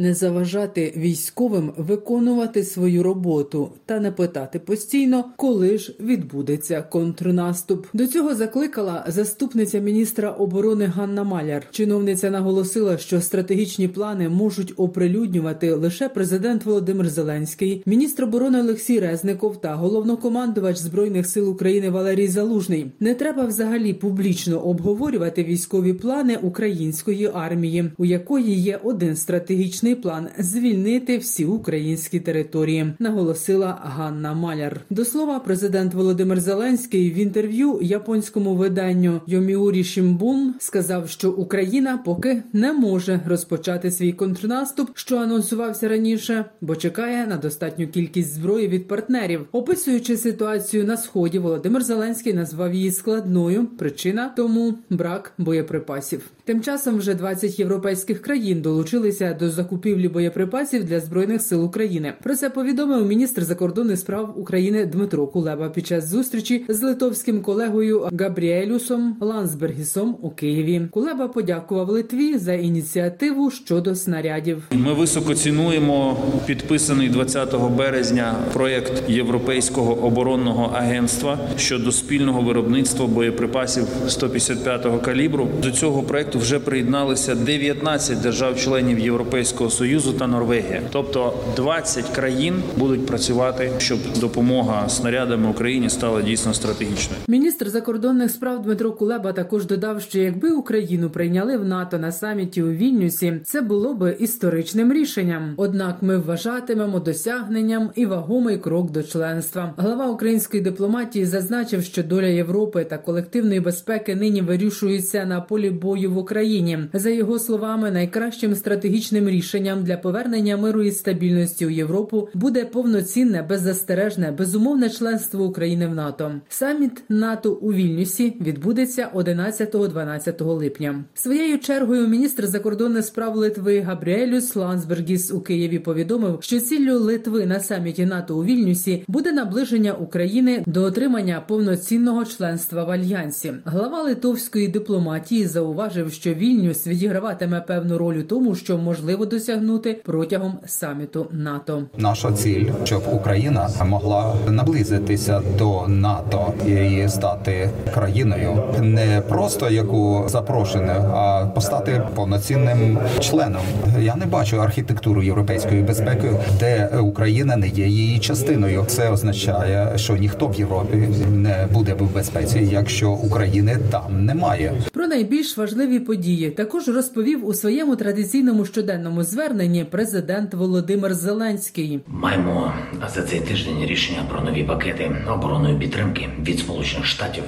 Не заважати військовим виконувати свою роботу та не питати постійно, коли ж відбудеться контрнаступ. До цього закликала заступниця міністра оборони Ганна Маляр. Чиновниця наголосила, що стратегічні плани можуть оприлюднювати лише президент Володимир Зеленський, міністр оборони Олексій Резников та головнокомандувач збройних сил України Валерій Залужний. Не треба взагалі публічно обговорювати військові плани української армії, у якої є один стратегічний стратегічний план звільнити всі українські території, наголосила Ганна Маляр. До слова, президент Володимир Зеленський в інтерв'ю японському виданню Йоміурі Шімбун сказав, що Україна поки не може розпочати свій контрнаступ, що анонсувався раніше, бо чекає на достатню кількість зброї від партнерів. Описуючи ситуацію на сході, Володимир Зеленський назвав її складною. Причина тому брак боєприпасів. Тим часом вже 20 європейських країн долучилися до закупівлі закупівлі боєприпасів для збройних сил України. Про це повідомив міністр закордонних справ України Дмитро Кулеба під час зустрічі з литовським колегою Габріелюсом Лансбергісом у Києві. Кулеба подякував Литві за ініціативу щодо снарядів. Ми високо цінуємо підписаний 20 березня проєкт Європейського оборонного агентства щодо спільного виробництва боєприпасів 155-го калібру. До цього проєкту вже приєдналися 19 держав-членів Європейського Союзу та Норвегія. Тобто 20 країн будуть працювати, щоб допомога снарядами Україні стала дійсно стратегічною. Міністр закордонних справ Дмитро Кулеба також додав, що якби Україну прийняли в НАТО на саміті у Вільнюсі, це було би історичним рішенням. Однак ми вважатимемо досягненням і вагомий крок до членства. Глава української дипломатії зазначив, що доля Європи та колективної безпеки нині вирішується на полі бою в Україні. За його словами, найкращим стратегічним рішенням рішенням для повернення миру і стабільності у Європу буде повноцінне, беззастережне, безумовне членство України в НАТО. Саміт НАТО у Вільнюсі відбудеться 11-12 липня. Своєю чергою міністр закордонних справ Литви Габріелюс Лансбергіс у Києві повідомив, що ціллю Литви на саміті НАТО у Вільнюсі буде наближення України до отримання повноцінного членства в альянсі. Глава литовської дипломатії зауважив, що Вільнюс відіграватиме певну роль у тому, що можливо досягнути досягнути протягом саміту НАТО. Наша ціль, щоб Україна могла наблизитися до НАТО і стати країною не просто яку запрошене, а постати повноцінним членом. Я не бачу архітектуру європейської безпеки, де Україна не є її частиною. Це означає, що ніхто в Європі не буде в безпеці, якщо України там немає. Найбільш важливі події також розповів у своєму традиційному щоденному зверненні президент Володимир Зеленський. Маємо за цей тиждень рішення про нові пакети оборонної підтримки від Сполучених Штатів,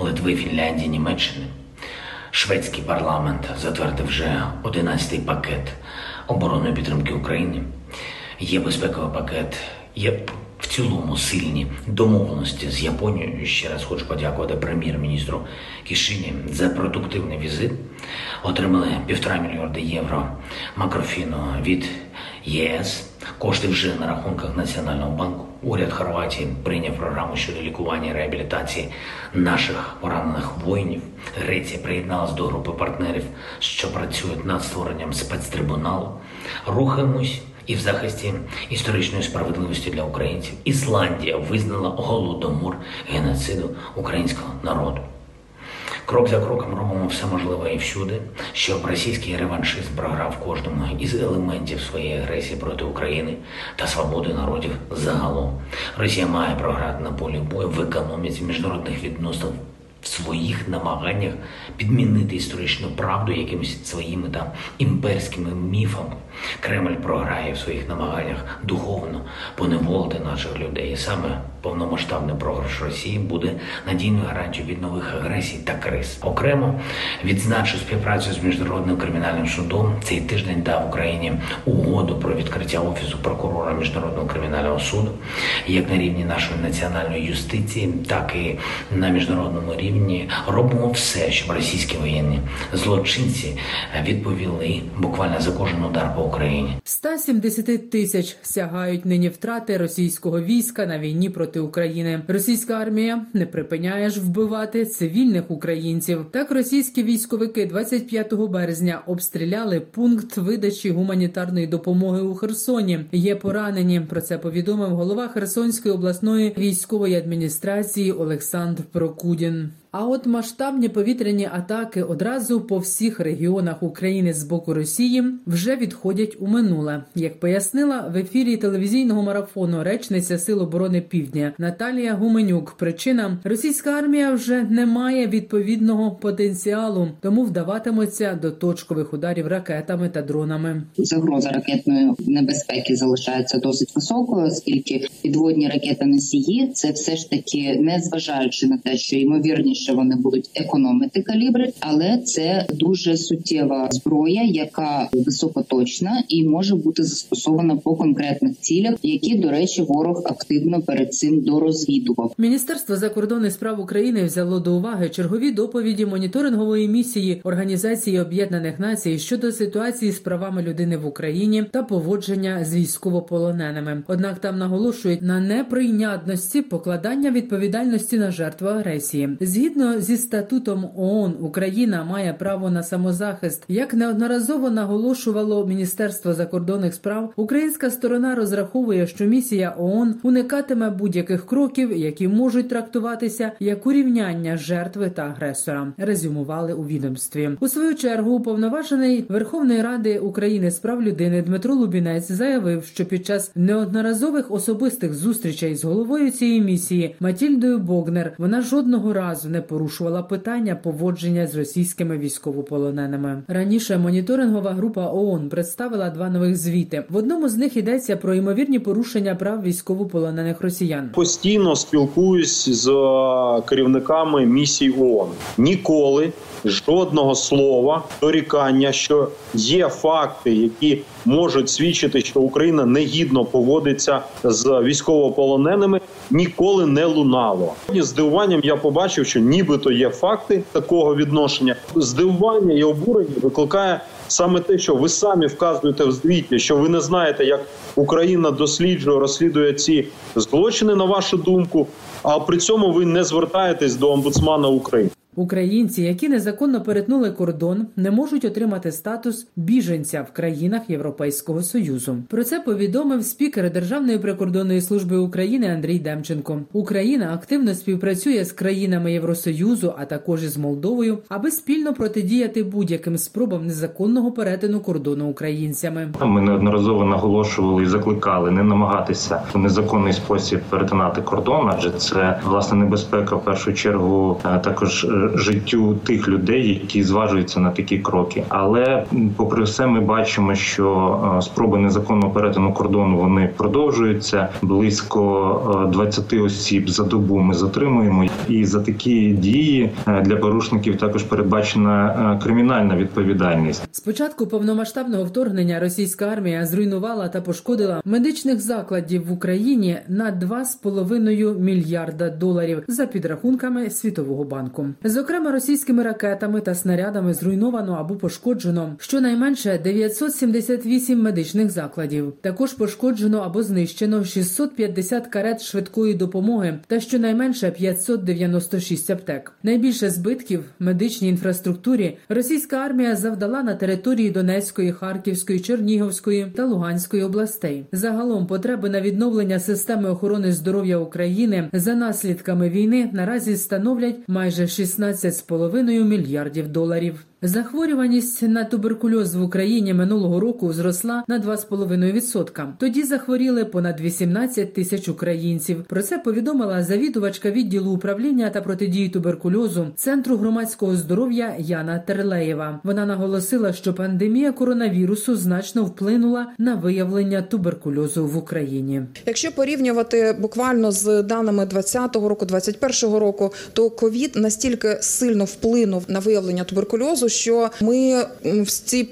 Литви, Фінляндії, Німеччини. Шведський парламент затвердив вже 11-й пакет оборонної підтримки України. Є безпековий пакет, є в цілому сильні домовленості з Японією. Ще раз хочу подякувати прем'єр-міністру Кишині за продуктивний візит. Отримали півтора мільярда євро макрофіну від ЄС. Кошти вже на рахунках Національного банку. Уряд Хорватії прийняв програму щодо лікування і реабілітації наших поранених воїнів. Греція приєдналась до групи партнерів, що працюють над створенням спецтрибуналу. Рухаємось і в захисті історичної справедливості для українців. Ісландія визнала голодомор геноциду українського народу. Крок за кроком робимо все можливе і всюди, щоб російський реваншизм програв кожному із елементів своєї агресії проти України та свободи народів загалом. Росія має програти на полі бою в економіці міжнародних відносин в своїх намаганнях підмінити історичну правду якимись своїми там імперськими міфами. Кремль програє в своїх намаганнях духовно поневолити наших людей. І саме Повномасштабний програш Росії буде надійною гарантією від нових агресій та криз. Окремо відзначу співпрацю з міжнародним кримінальним судом. Цей тиждень дав Україні угоду про відкриття офісу прокурора міжнародного кримінального суду, як на рівні нашої національної юстиції, так і на міжнародному рівні. Робимо все, щоб російські воєнні злочинці відповіли буквально за кожен удар по Україні. 170 тисяч сягають нині втрати російського війська на війні проти України. Російська армія не припиняє ж вбивати цивільних українців. Так російські військовики 25 березня обстріляли пункт видачі гуманітарної допомоги у Херсоні. Є поранені. Про це повідомив голова Херсонської обласної військової адміністрації Олександр Прокудін. А от масштабні повітряні атаки одразу по всіх регіонах України з боку Росії вже відходять у минуле, як пояснила в ефірі телевізійного марафону речниця Сил оборони Півдня Наталія Гуменюк. Причина російська армія вже не має відповідного потенціалу, тому вдаватиметься до точкових ударів ракетами та дронами. Загроза ракетної небезпеки залишається досить високою, оскільки підводні ракети носії це все ж таки не зважаючи на те, що ймовірніше що вони будуть економити калібри, але це дуже суттєва зброя, яка високоточна і може бути застосована по конкретних цілях, які до речі, ворог активно перед цим дорозвідував. Міністерство закордонних справ України взяло до уваги чергові доповіді моніторингової місії Організації Об'єднаних Націй щодо ситуації з правами людини в Україні та поводження з військовополоненими. Однак там наголошують на неприйнятності покладання відповідальності на жертву агресії. Згідно зі статутом ООН, Україна має право на самозахист. Як неодноразово наголошувало Міністерство закордонних справ, українська сторона розраховує, що місія ООН уникатиме будь-яких кроків, які можуть трактуватися як урівняння жертви та агресора. Резюмували у відомстві. У свою чергу уповноважений Верховної Ради України з прав людини Дмитро Лубінець заявив, що під час неодноразових особистих зустрічей з головою цієї місії Матільдою Богнер вона жодного разу не порушувала питання поводження з російськими військовополоненими. Раніше моніторингова група ООН представила два нових звіти. В одному з них йдеться про ймовірні порушення прав військовополонених росіян. Постійно спілкуюсь з е, керівниками місій ООН. Ніколи жодного слова дорікання, що є факти, які можуть свідчити, що Україна негідно поводиться з військовополоненими, ніколи не лунало. І здивуванням я побачив, що нібито є факти такого відношення. Здивування і обурення викликає саме те, що ви самі вказуєте в звіті, що ви не знаєте, як Україна досліджує, розслідує ці злочини, на вашу думку. А при цьому ви не звертаєтесь до омбудсмана України. Українці, які незаконно перетнули кордон, не можуть отримати статус біженця в країнах Європейського союзу. Про це повідомив спікер Державної прикордонної служби України Андрій Демченко. Україна активно співпрацює з країнами Євросоюзу, а також із Молдовою, аби спільно протидіяти будь-яким спробам незаконного перетину кордону українцями. Ми неодноразово наголошували і закликали не намагатися в незаконний спосіб перетинати кордон, адже це власне небезпека в першу чергу також е, життю тих людей, які зважуються на такі кроки. Але попри все, ми бачимо, що е, спроби незаконного перетину кордону вони продовжуються. Близько 20 осіб за добу ми затримуємо, і за такі дії для порушників також передбачена кримінальна відповідальність. Спочатку повномасштабного вторгнення російська армія зруйнувала та пошкодила медичних закладів в Україні на 2,5 мільярда доларів за підрахунками Світового банку. Зокрема, російськими ракетами та снарядами зруйновано або пошкоджено щонайменше 978 медичних закладів. Також пошкоджено або знищено 650 карет швидкої допомоги та щонайменше 596 аптек. Найбільше збитків медичній інфраструктурі російська армія завдала на території Донецької, Харківської, Чернігівської та Луганської областей. Загалом потреби на відновлення системи охорони здоров'я України за наслідками війни наразі становлять майже 16,5 мільярдів доларів. Захворюваність на туберкульоз в Україні минулого року зросла на 2,5%. Тоді захворіли понад 18 тисяч українців. Про це повідомила завідувачка відділу управління та протидії туберкульозу Центру громадського здоров'я Яна Терлеєва. Вона наголосила, що пандемія коронавірусу значно вплинула на виявлення туберкульозу в Україні. Якщо порівнювати буквально з даними 2020 року, 2021 року, то ковід настільки сильно вплинув на виявлення туберкульозу, що ми в ці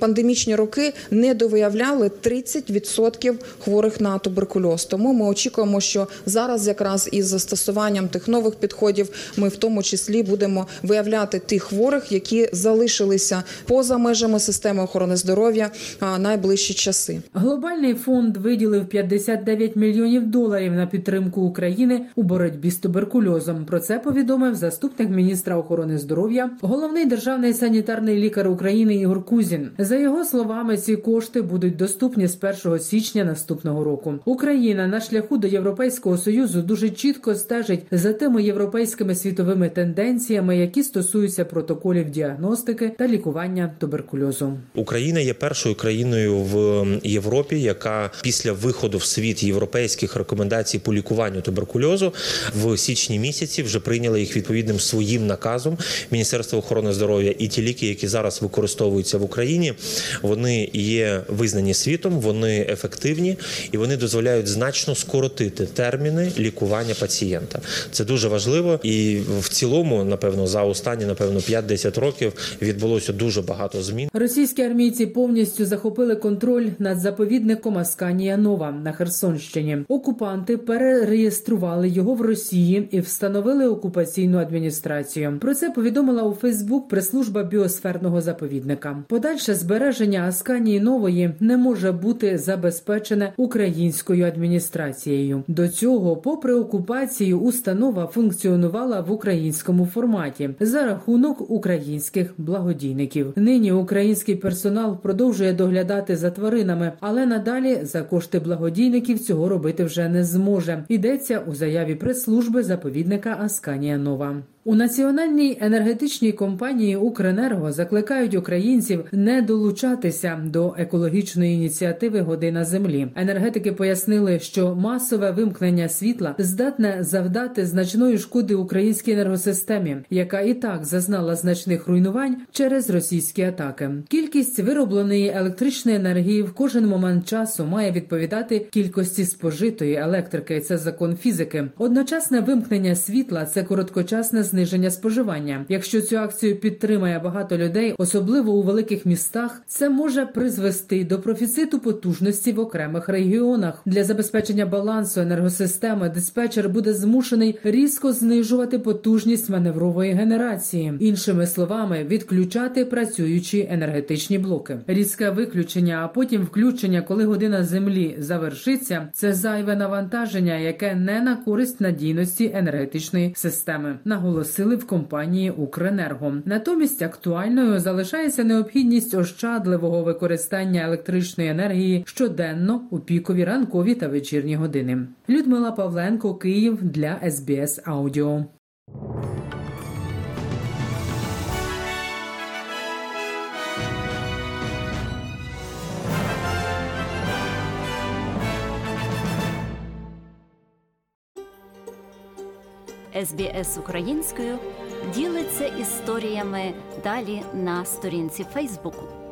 пандемічні роки не довиявляли 30% хворих на туберкульоз. Тому ми очікуємо, що зараз, якраз із застосуванням тих нових підходів, ми в тому числі будемо виявляти тих хворих, які залишилися поза межами системи охорони здоров'я найближчі часи. Глобальний фонд виділив 59 мільйонів доларів на підтримку України у боротьбі з туберкульозом. Про це повідомив заступник міністра охорони здоров'я, головний державний санітарний лікар України Ігор Кузін. За його словами, ці кошти будуть доступні з 1 січня наступного року. Україна на шляху до Європейського союзу дуже чітко стежить за тими європейськими світовими тенденціями, які стосуються протоколів діагностики та лікування туберкульозу. Україна є першою країною в Європі, яка після виходу в світ європейських рекомендацій по лікуванню туберкульозу в січні місяці вже прийняла їх відповідним своїм наказом Міністерства охорони здоров'я і ті ліки, які зараз використовуються в Україні, вони є визнані світом, вони ефективні і вони дозволяють значно скоротити терміни лікування пацієнта. Це дуже важливо, і в цілому, напевно, за останні напевно 5-10 років відбулося дуже багато змін. Російські армійці повністю захопили контроль над заповідником Асканія Нова на Херсонщині. Окупанти перереєстрували його в Росії і встановили окупаційну адміністрацію. Про це повідомила у Фейсбук прес-служба біосферного заповідника. Подальше збереження Асканії Нової не може бути забезпечене українською адміністрацією. До цього, попри окупацію, установа функціонувала в українському форматі за рахунок українських благодійників. Нині український персонал продовжує доглядати за тваринами, але надалі за кошти благодійників цього робити вже не зможе. Йдеться у заяві прес-служби заповідника Асканія Нова. У національній енергетичній компанії Укренерго закликають українців не долучатися до екологічної ініціативи Година землі. Енергетики пояснили, що масове вимкнення світла здатне завдати значної шкоди українській енергосистемі, яка і так зазнала значних руйнувань через російські атаки. Кількість виробленої електричної енергії в кожен момент часу має відповідати кількості спожитої електрики. Це закон фізики. Одночасне вимкнення світла це короткочасне зниження споживання. Якщо цю акцію підтримає багато людей, особливо у великих містах, це може призвести до профіциту потужності в окремих регіонах. Для забезпечення балансу енергосистеми диспетчер буде змушений різко знижувати потужність маневрової генерації, іншими словами, відключати працюючі енергетичні блоки. Різке виключення, а потім включення, коли година землі завершиться, це зайве навантаження, яке не на користь надійності енергетичної системи. Наголосили в компанії Укренерго. Натомість актуальною залишається необхідність ощадливого використання електричної енергії щоденно у пікові ранкові та вечірні години. Людмила Павленко, Київ для СБС Аудіо. СБС українською ділиться історіями далі на сторінці Фейсбуку.